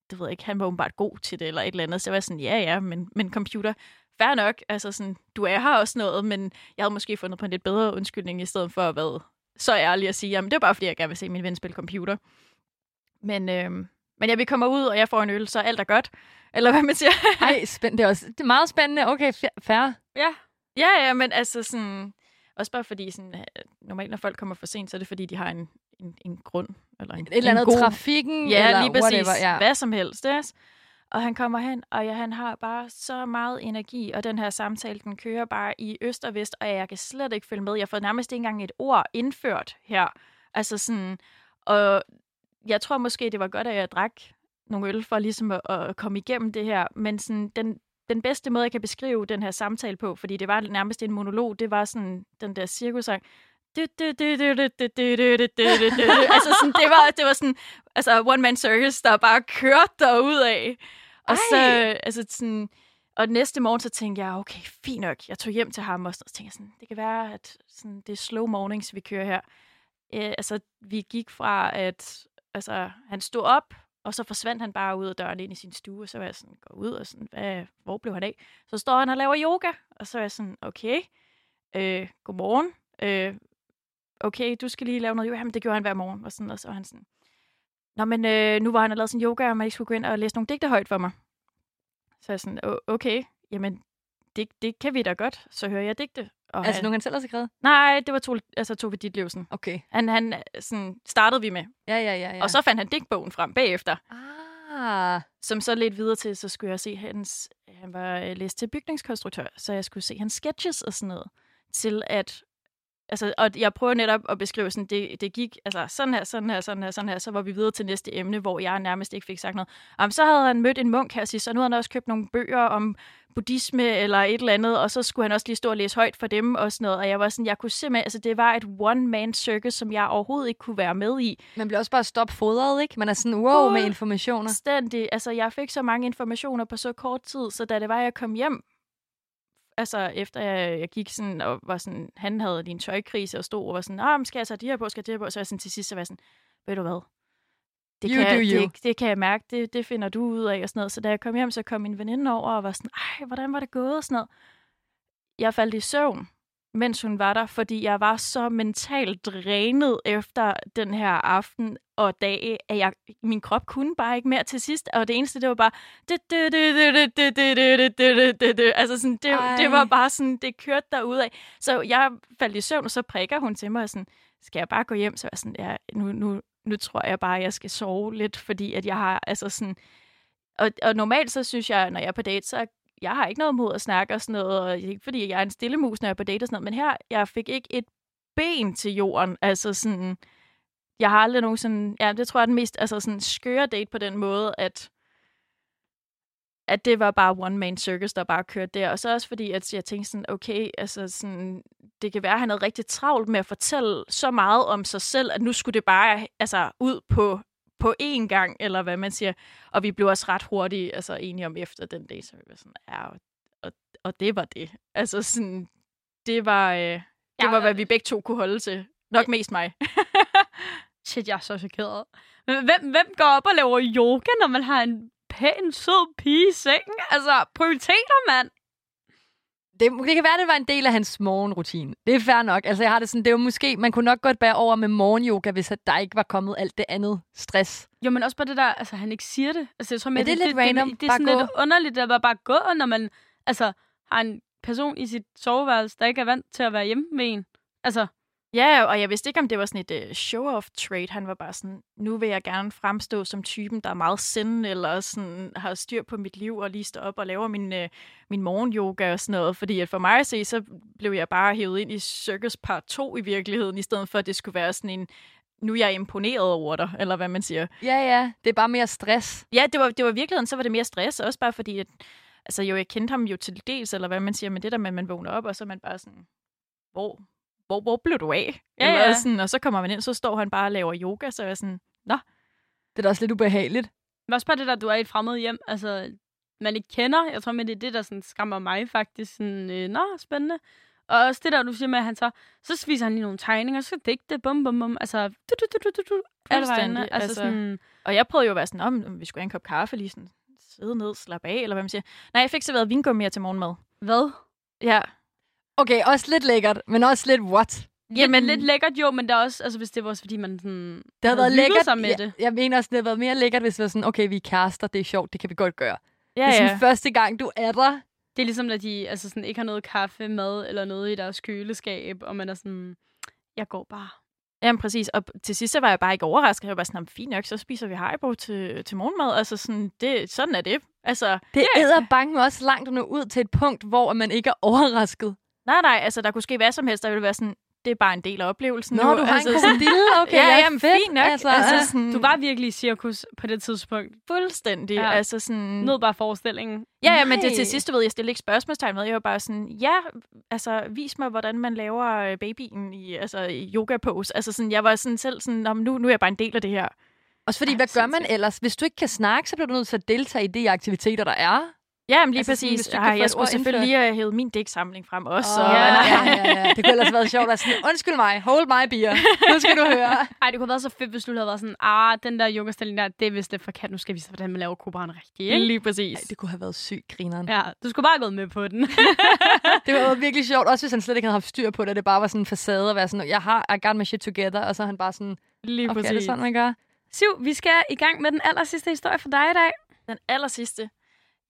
det ved jeg ikke, han var åbenbart god til det, eller et eller andet. Så jeg var sådan, ja, ja, men, men computer, fair nok, altså sådan, du er her også noget, men jeg havde måske fundet på en lidt bedre undskyldning, i stedet for at være så ærlig at sige, jamen det er bare fordi, jeg gerne vil se min ven spille computer. Men, øhm, men ja, vi kommer ud, og jeg får en øl, så alt er godt. Eller hvad man siger. Ej, spændende. Det er, også, det er meget spændende. Okay, fair. Ja. Ja, ja, men altså sådan... Også bare fordi, sådan, øh, normalt når folk kommer for sent, så er det fordi, de har en, en, en grund. Eller en, Et eller andet god, trafikken, Ja, eller lige præcis. whatever. Ja. Hvad som helst. Det er. Og han kommer hen, og ja, han har bare så meget energi, og den her samtale, den kører bare i øst og vest, og jeg kan slet ikke følge med. Jeg får nærmest ikke engang et ord indført her. Altså sådan, og jeg tror måske, det var godt, at jeg drak nogle øl for ligesom at, at komme igennem det her. Men sådan, den, den bedste måde, jeg kan beskrive den her samtale på, fordi det var nærmest en monolog, det var sådan den der cirkusang. Altså sådan, det var, det var sådan, altså one man circus, der bare kørte derud af. Og Ej. så, altså sådan, og næste morgen, så tænkte jeg, okay, fint nok. Jeg tog hjem til ham, og så tænkte jeg sådan, det kan være, at sådan, det er slow mornings, vi kører her. Øh, altså, vi gik fra, at altså, han stod op, og så forsvandt han bare ud af døren ind i sin stue, og så var jeg sådan, gå ud og sådan, hvad, hvor blev han af? Så står han og laver yoga, og så er jeg sådan, okay, øh, godmorgen, øh, okay, du skal lige lave noget yoga, Jamen, det gjorde han hver morgen, og, sådan, og så var han sådan, Nå, men øh, nu var han og lavet sin yoga, og man ikke skulle gå ind og læse nogle digte højt for mig. Så er jeg sådan, okay, jamen, det, det kan vi da godt. Så hører jeg digte. Og Altså han, nogen, han selv har skrevet? Nej, det var to, altså Tove Ditlevsen. Okay. Han, han sådan, startede vi med. Ja, ja, ja. ja. Ja. Og så fandt han digtbogen frem bagefter. Ah, Som så lidt videre til, så skulle jeg se hans... Han var øh, læst til bygningskonstruktør, så jeg skulle se hans sketches og sådan noget. Til at... Altså, og jeg prøver netop at beskrive sådan, det, det gik altså, sådan her, sådan her, sådan her, sådan her. Så var vi videre til næste emne, hvor jeg nærmest ikke fik sagt noget. Jamen, så havde han mødt en munk her sidst, og nu havde han også købt nogle bøger om buddhisme eller et eller andet, og så skulle han også lige stå og læse højt for dem og sådan noget. Og jeg var sådan, jeg kunne simpelthen, altså det var et one-man circus, som jeg overhovedet ikke kunne være med i. man bliver også bare stopfodret, ikke? Man er sådan, wow, med informationer. Fuldstændig. Altså, jeg fik så mange informationer på så kort tid, så da det var, jeg kom hjem, altså efter jeg, jeg gik sådan, og var sådan, han havde lige en tøjkrise og stod og var sådan, ah, skal jeg tage de her på, skal jeg de her på? Så jeg sådan, til sidst, så var jeg sådan, ved du hvad? Det You kan, you. Det, det kan jeg mærke, det, det finder du ud af og sådan noget. Så da jeg kom hjem, så kom min veninde over og var sådan, ej, hvordan var det gået og sådan noget. Jeg faldt i søvn, mens hun var der, fordi jeg var så mentalt drænet efter den her aften og dag, at jeg, min krop kunne bare ikke mere til sidst. Og det eneste, det var bare... Altså sådan, det, Ej. det var bare sådan, det kørte af. Så jeg faldt i søvn, og så prikker hun til mig og sådan, skal jeg bare gå hjem? Så jeg sådan, ja, nu, nu, nu tror jeg bare, at jeg skal sove lidt, fordi at jeg har, altså sådan... Og, og normalt så synes jeg, når jeg er på date, så jeg har ikke noget mod at snakke og sådan noget, og ikke fordi jeg er en stille mus, når jeg er på date og sådan noget, men her, jeg fik ikke et ben til jorden, altså sådan, jeg har aldrig nogen sådan, ja, det tror jeg er den mest, altså sådan skøre date på den måde, at at det var bare one man circus, der bare kørte der. Og så også fordi, at jeg tænkte sådan, okay, altså sådan, det kan være, at han havde rigtig travlt med at fortælle så meget om sig selv, at nu skulle det bare altså, ud på, på én gang, eller hvad man siger. Og vi blev også ret hurtigt altså, enige om efter den dag, så vi var sådan, ja, og, og, og det var det. Altså sådan, det var, øh, det Ja, var, hvad vi begge to kunne holde til. Nok mest mig. Shit, jeg er så chokeret. Hvem, hvem går op og laver yoga, når man har en pæn, sød pige i sengen? Altså, prioriteter, mand. Det, det kan være, det var en del af hans morgenrutine. Det er fair nok. Altså, jeg har det sådan, det var måske, man kunne nok godt bære over med morgenyoga, hvis der ikke var kommet alt det andet stress. Jo, men også bare det der, altså han ikke siger det. Altså, jeg tror, Ja, mere, det er lidt random. Det, det er Bare sådan gå. lidt underligt at bare, bare gå, når man altså, har en person i sit soveværelse, der ikke er vant til at være hjemme med en. Altså, Ja, og jeg vidste ikke, om det var sådan et uh, show-off-trade. Han var bare sådan, nu vil jeg gerne fremstå som typen, der er meget send, eller sådan, har styr på mit liv, og lige står op og laver min, uh, min morgenyoga og sådan noget. Fordi at for mig at se, så blev jeg bare hævet ind i Circus Part 2 i virkeligheden, i stedet for, at det skulle være sådan en, nu er jeg imponeret over dig, eller hvad man siger. Ja, ja. Det er bare mere stress. Ja, det var, det var i virkeligheden, så var det mere stress, også bare fordi, at, altså jo, jeg kendte ham jo til dels, eller hvad man siger, men det der med, at man vågner op, og så er man bare sådan, hvor, hvor, hvor blev du af? Ja, eller ja. Sådan, og så kommer man ind, så står han bare og laver yoga, så er jeg sådan, Det er da også lidt ubehageligt. men også bare det der, du er i et fremmed hjem, altså, man ikke kender. Jeg tror, men det er det, der sådan, skræmmer mig faktisk. Sådan, øh, Nå, spændende. Og også det der, du siger med, at han så, så viser han lige nogle tegninger, så digte, bum, bum, bum. Altså, du, du, du, du, du, du. Fuldstændig. Altså, altså. sådan, og jeg prøvede jo at være sådan, om vi skulle have en kop kaffe, lige sådan, sidde ned, slappe af, eller hvad man siger. Nej, jeg fik serveret vingummi til morgenmad. hvad? Ja. Okay, også lidt lækkert, men også lidt what? Jamen, lidt lækkert jo, men der er også, altså hvis det var også, fordi man sådan, Det havde været lækkert. sig med jeg, det. jeg mener også, det havde været mere lækkert, hvis det var sådan, okay, vi er kærester, det er sjovt, det kan vi godt gøre. Ja, det er sådan ja. første gang, du er der. Det er ligesom, når de altså sådan, ikke har noget kaffe, mad eller noget i deres køleskab, og man er sådan, jeg går bare. Jamen præcis, og til sidst så var jeg bare ikke overrasket. Jeg var bare sådan, "Jamen, fint nok, så spiser vi Haribo til, til morgenmad. Altså sådan, det, sådan er det. Altså, Det æder bange også langt at nå ud til et punkt, hvor man ikke er overrasket. Nej, nej, altså der kunne ske hvad som helst. Der ville være sådan, det er bare en del af oplevelsen Nå, nu. du har altså, en krokodille? Okay, ja, ja, jamen, fedt. fint nok. Altså, Altså, sådan, Du var virkelig i cirkus på det tidspunkt. fuldstændig. Ja. Altså sådan, Nød bare forestillingen. Ja, ja, men det til sidst, du ved, jeg stillede ikke spørgsmålstegn med. Jeg var bare sådan, ja, altså, vis mig, hvordan man laver øh, babyen i, altså, i yoga-pose. Altså, sådan, jeg var sådan selv sådan, "Nå, men nu, nu er jeg bare en del af det her. Også fordi, Ej, hvad gør man ellers? Hvis du ikke kan snakke, så bliver du nødt til at deltage i de aktiviteter, der er. Ja, men lige Altså sådan, præcis. Ej, et jeg skulle selvfølgelig indført. lige have hævet min dæksamling frem også. Åh, så, ja, ja, ja, ja. Det kunne ellers have været sjovt at sådan, undskyld mig, hold my beer. Nu skal du høre. Ej, det kunne have været så fedt, hvis du havde været sådan, ah, den der yogastilling der, det er vist det forkert. Nu skal vi vise, hvordan man laver kobraen rigtigt, ikke? Lige præcis. Ej, det kunne have været sygt, grineren. Ja, du skulle bare have gået med på den. Det var virkelig sjovt, også hvis han slet ikke havde haft styr på det. Det bare var sådan en facade at være sådan, jeg har, I got my shit together, og så er han bare sådan, Lige okay, præcis. er det sådan, man gør? Siv, vi skal i gang med den aller sidste historie for dig i dag. Den aller sidste.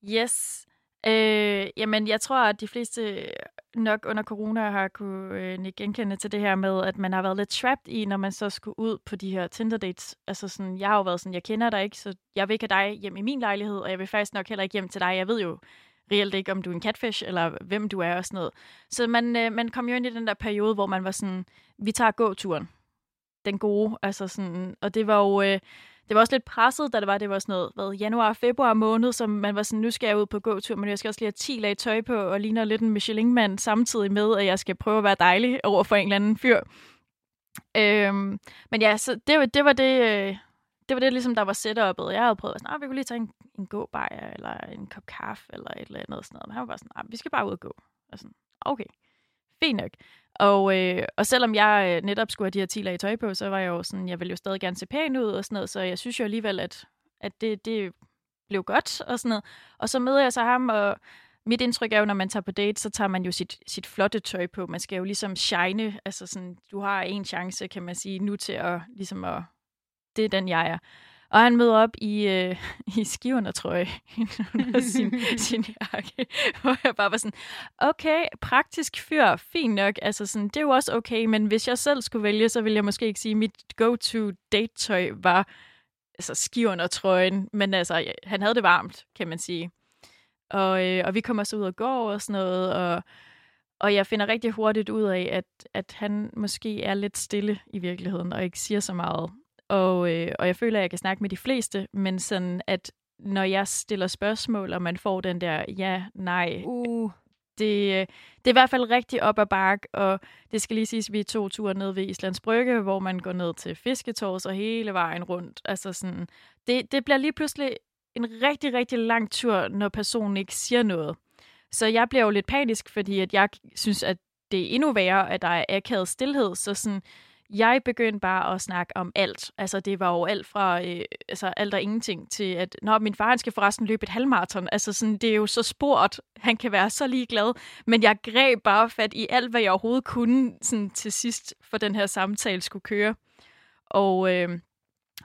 Yes. Øh, jamen, jeg tror, at de fleste nok under corona har kunne øh, nikke genkende til det her med, at man har været lidt trapped i, når man så skulle ud på de her Tinder-dates. Altså sådan, jeg har jo været sådan, jeg kender dig ikke, så jeg vil ikke have dig hjem i min lejlighed, og jeg vil faktisk nok heller ikke hjem til dig. Jeg ved jo reelt ikke, om du er en catfish, eller hvem du er og sådan noget. Så man, øh, man kom jo ind i den der periode, hvor man var sådan, vi tager gåturen. Den gode, altså sådan, og det var jo... Øh, det var også lidt presset, da det var, det var sådan noget, hvad, januar februar måned, som man var sådan, nu skal jeg ud på gåtur, men jeg skal også lige have 10 lag tøj på, og ligner lidt en Michelin-mand, samtidig med, at jeg skal prøve at være dejlig over for en eller anden fyr. Øhm, men ja, så det, var- det var det, øh, det var det, ligesom, der var setup'et. Jeg havde prøvet at være sådan, vi kunne lige tage en, en gåbajer, eller en kop kaffe, eller et eller andet. Sådan noget. Men han var bare sådan, vi skal bare ud og gå. Og sådan, okay, fint nok. Og, øh, og selvom jeg øh, netop skulle have de her 10 lag tøj på, så var jeg jo sådan, jeg ville jo stadig gerne se pæn ud og sådan noget, så jeg synes jo alligevel, at, at det, det blev godt og sådan noget. Og så møder jeg så ham, og mit indtryk er jo, når man tager på date, så tager man jo sit, sit flotte tøj på. Man skal jo ligesom shine, altså sådan, du har en chance, kan man sige, nu til at, ligesom at, det er den, jeg er. Og han møder op i, øh, i skiverne, tror jeg, under sin, sin jakke, hvor jeg bare var sådan, okay, praktisk fyr, fint nok, altså sådan, det er jo også okay, men hvis jeg selv skulle vælge, så ville jeg måske ikke sige, at mit go-to date-tøj var altså skiverne og trøjen, men altså, ja, han havde det varmt, kan man sige. Og, øh, og vi kommer så ud og går og sådan noget, og, og jeg finder rigtig hurtigt ud af, at, at han måske er lidt stille i virkeligheden, og ikke siger så meget. Og, øh, og jeg føler, at jeg kan snakke med de fleste, men sådan, at når jeg stiller spørgsmål, og man får den der ja, nej, Uh, det, øh, det er i hvert fald rigtig op ad bark, og det skal lige siges, at vi to ture ned ved Islands Brygge, hvor man går ned til fisketårs og hele vejen rundt. Altså sådan, det, det bliver lige pludselig en rigtig, rigtig lang tur, når personen ikke siger noget. Så jeg bliver jo lidt panisk, fordi at jeg synes, at det er endnu værre, at der er akavet stillhed. Så sådan, jeg begyndte bare at snakke om alt. Altså, det var jo alt fra øh, altså, alt og ingenting til, at Nå, min far han skal forresten løbe et halvmarathon. Altså, sådan, det er jo så sport. Han kan være så ligeglad. Men jeg greb bare fat i alt, hvad jeg overhovedet kunne sådan, til sidst, for den her samtale skulle køre. Og, øh,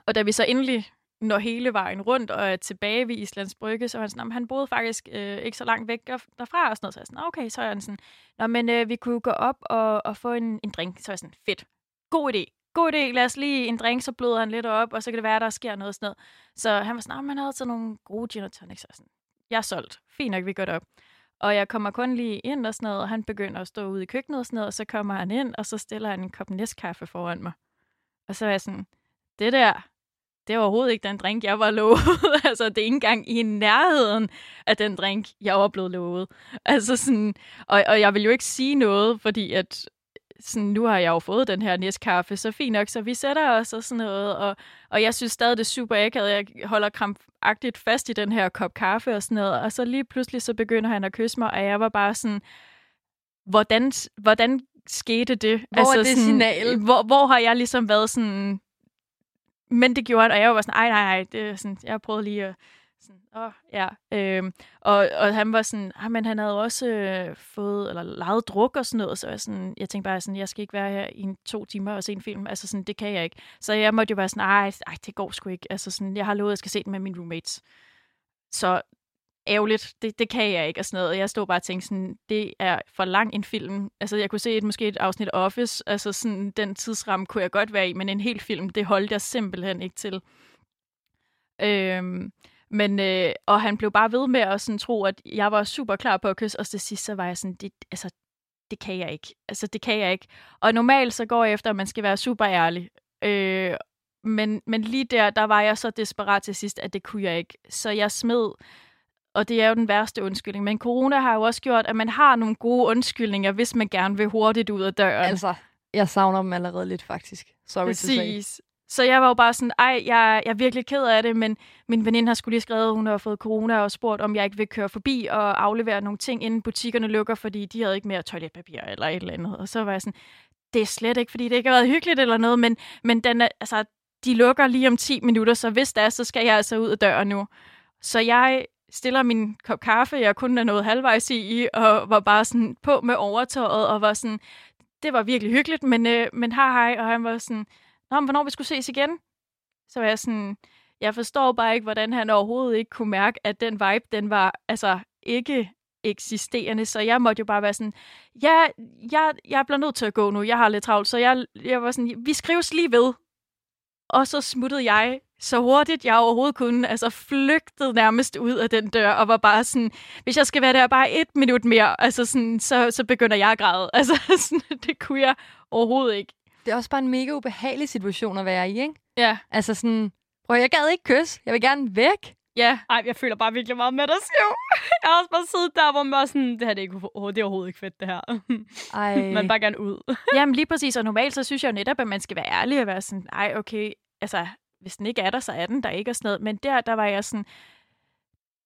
og da vi så endelig når hele vejen rundt og er tilbage ved Islands Brygge, så var han sådan, han boede faktisk øh, ikke så langt væk derfra og sådan noget. Så jeg sådan, okay, så er han sådan, Nå, men øh, vi kunne gå op og, og få en, en drink. Så er jeg sådan, fedt. God idé. God idé. Lad os lige en drink, så bløder han lidt op, og så kan det være, der sker noget sådan noget. Så han var sådan, "Nå, man havde sådan nogle gode gin og tonic. Så sådan, jeg er solgt. Fint nok, vi går op. Og jeg kommer kun lige ind og sådan noget, og han begynder at stå ude i køkkenet og sådan noget, og så kommer han ind, og så stiller han en kop næstkaffe foran mig. Og så er jeg sådan, det der, det er overhovedet ikke den drink, jeg var lovet. altså, det er ikke engang i nærheden af den drink, jeg var blevet lovet. Altså sådan, og, og jeg vil jo ikke sige noget, fordi at sådan, nu har jeg jo fået den her næstkaffe, så fint nok, så vi sætter os og sådan noget, og, og jeg synes stadig, det er super akavet, jeg holder krampagtigt fast i den her kop kaffe og sådan noget, og så lige pludselig så begynder han at kysse mig, og jeg var bare sådan, hvordan, hvordan skete det? Hvor er det sådan, signal? Hvor, hvor har jeg ligesom været sådan, men det gjorde han, og jeg var sådan, ej, nej, nej, det er sådan, jeg prøvet lige at, sådan, åh, ja. Øhm, og, og han var sådan, ah, men han havde også øh, fået, eller lejet druk og sådan noget, så jeg, sådan, jeg tænkte bare sådan, jeg skal ikke være her i en, to timer og se en film, altså sådan, det kan jeg ikke. Så jeg måtte jo være sådan, ej, ej det går sgu ikke, altså sådan, jeg har lovet, at jeg skal se den med mine roommates. Så ærgerligt, det, det kan jeg ikke, og sådan noget. Og jeg stod bare og tænkte sådan, det er for lang en film. Altså, jeg kunne se et, måske et afsnit Office, altså sådan, den tidsramme kunne jeg godt være i, men en hel film, det holdt jeg simpelthen ikke til. Øhm, men, øh, og han blev bare ved med at sådan tro, at jeg var super klar på at kysse, og til sidst så var jeg sådan, det, altså, det kan jeg ikke. Altså, det kan jeg ikke. Og normalt så går jeg efter, at man skal være super ærlig. Øh, men, men lige der, der var jeg så desperat til sidst, at det kunne jeg ikke. Så jeg smed, og det er jo den værste undskyldning. Men corona har jo også gjort, at man har nogle gode undskyldninger, hvis man gerne vil hurtigt ud af døren. Altså, jeg savner dem allerede lidt, faktisk. Sorry. Præcis. Så jeg var jo bare sådan, ej, jeg, jeg er virkelig ked af det, men min veninde har skulle lige skrevet, at hun har fået corona og spurgt, om jeg ikke vil køre forbi og aflevere nogle ting, inden butikkerne lukker, fordi de havde ikke mere toiletpapir eller et eller andet. Og så var jeg sådan, det er slet ikke, fordi det ikke har været hyggeligt eller noget, men, men den er, altså, de lukker lige om 10 minutter, så hvis det er, så skal jeg altså ud af døren nu. Så jeg stiller min kop kaffe, jeg kun er nået halvvejs i, og var bare sådan på med overtøjet, og var sådan, det var virkelig hyggeligt, men, øh, men hej hej, og han var sådan, Nå, men hvornår vi skulle ses igen? Så var jeg sådan, jeg forstår bare ikke, hvordan han overhovedet ikke kunne mærke, at den vibe, den var altså ikke eksisterende, så jeg måtte jo bare være sådan, ja, jeg, jeg bliver nødt til at gå nu, jeg har lidt travlt, så jeg, jeg var sådan, vi skrives lige ved. Og så smuttede jeg så hurtigt, jeg overhovedet kunne, altså flygtede nærmest ud af den dør, og var bare sådan, hvis jeg skal være der bare et minut mere, altså sådan, så, så begynder jeg at græde. Altså sådan, det kunne jeg overhovedet ikke. Det er også bare en mega ubehagelig situation at være i, ikke? Ja. Altså sådan, prøv, jeg gad ikke kys. Jeg vil gerne væk. Ja. Ej, jeg føler bare virkelig meget med dig, Siv. Jeg har også bare siddet der, hvor man bare sådan, det her det er, ikke, det er overhovedet ikke fedt, det her. Ej. man vil bare gerne ud. Jamen lige præcis, og normalt så synes jeg jo netop, at man skal være ærlig og være sådan, ej okay, altså hvis den ikke er der, så er den der ikke og sådan noget. Men der, der var jeg sådan,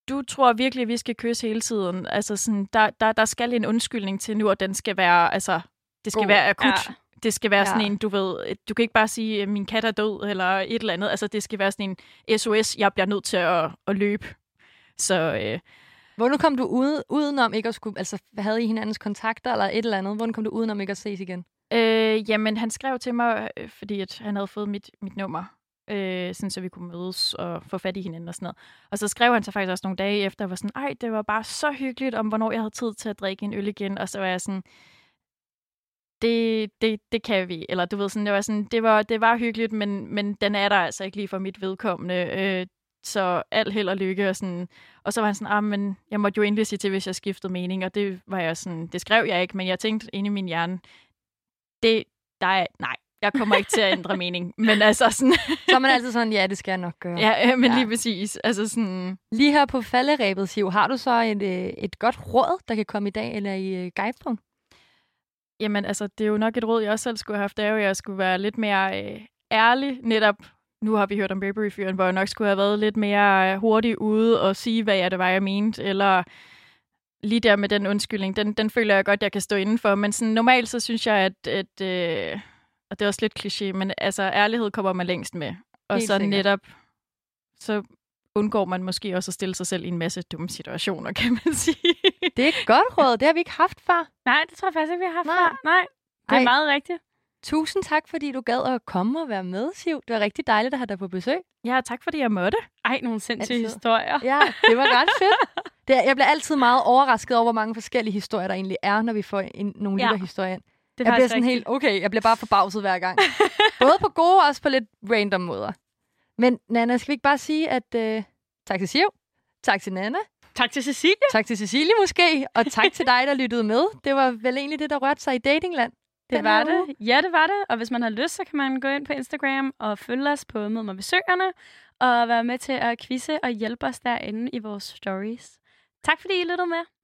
du tror virkelig, at vi skal kysse hele tiden. Altså sådan, der, der, der skal en undskyldning til nu, og den skal være, altså, det skal God. være akut. Ja. Det skal være sådan Ja. en, du ved, du kan ikke bare sige, min kat er død, eller et eller andet. Altså, det skal være sådan en SOS, jeg bliver nødt til at, at løbe. Så øh, Hvordan kom du ud, udenom ikke at skulle... Altså, havde I hinandens kontakter eller et eller andet? Hvordan kom du udenom ikke at ses igen? øh, jamen, han skrev til mig, øh, fordi at han havde fået mit, mit nummer, øh, sådan så vi kunne mødes og få fat i hinanden og sådan noget. Og så skrev han så faktisk også nogle dage efter, og var sådan, ej, det var bare så hyggeligt, om hvornår jeg havde tid til at drikke en øl igen. Og så var jeg sådan, det, det, det kan vi. Eller du ved, sådan, det var, sådan, det var, det var hyggeligt, men, men den er der altså ikke lige for mit vedkommende. Øh, så alt held og lykke. Og, sådan. og så var han sådan, ah, men jeg måtte jo endelig sige til, hvis jeg skiftede mening. Og det var jeg sådan, det skrev jeg ikke, men jeg tænkte inde i min hjerne, det, der er, nej, jeg kommer ikke til at ændre mening. Men altså sådan, Så er man altid sådan, ja, det skal jeg nok gøre. ja, øh, men Ja. lige præcis. Altså sådan, Lige her på falderæbet, Siv, har du så et, øh, et godt råd, der kan komme i dag, eller i øh, guidepunkt? Jamen, altså, det er jo nok et råd, jeg også selv skulle have haft, det er jo, at jeg skulle være lidt mere øh, ærlig, netop. Nu har vi hørt om Burberry-fyren, hvor jeg nok skulle have været lidt mere øh, hurtig ude og sige, hvad jeg det var, jeg mente, eller lige der med den undskyldning, den, den føler jeg godt, jeg kan stå inden for, men sådan, normalt så synes jeg, at, at øh, og det er også lidt kliché, men altså, ærlighed kommer man længst med, og Helt så sikkert. netop, så undgår man måske også at stille sig selv i en masse dumme situationer, kan man sige. Det er et godt råd, det har vi ikke haft før. Nej, det tror jeg faktisk ikke, vi har haft Nej. før. Nej, det er Ej. meget rigtigt. Tusind tak, fordi du gad at komme og være med, Siv. Det var rigtig dejligt at have dig på besøg. ja, tak fordi jeg måtte. Ej, nogle sindssyge Altid. historier. Ja, det var ret fedt. Det, jeg bliver altid meget overrasket over, hvor mange forskellige historier, der egentlig er, når vi får en, nogle Ja. lytterhistorier ind. Det er Jeg bliver sådan rigtigt. helt, okay, jeg bliver bare forbavset hver gang. Både på gode og også på lidt random måder. Men Nana, skal vi ikke bare sige, at uh, tak til Siv, tak til Nana, Tak til Cecilie. tak til Cecilie måske, og tak til dig, der lyttede med. Det var vel egentlig det, der rørte sig i datingland. Det var uge. det. Ja, det var det. Og hvis man har lyst, så kan man gå ind på Instagram og følge os på Mød mig ved Søerne, og være med til at quizze og hjælpe os derinde i vores stories. Tak fordi I lyttede med.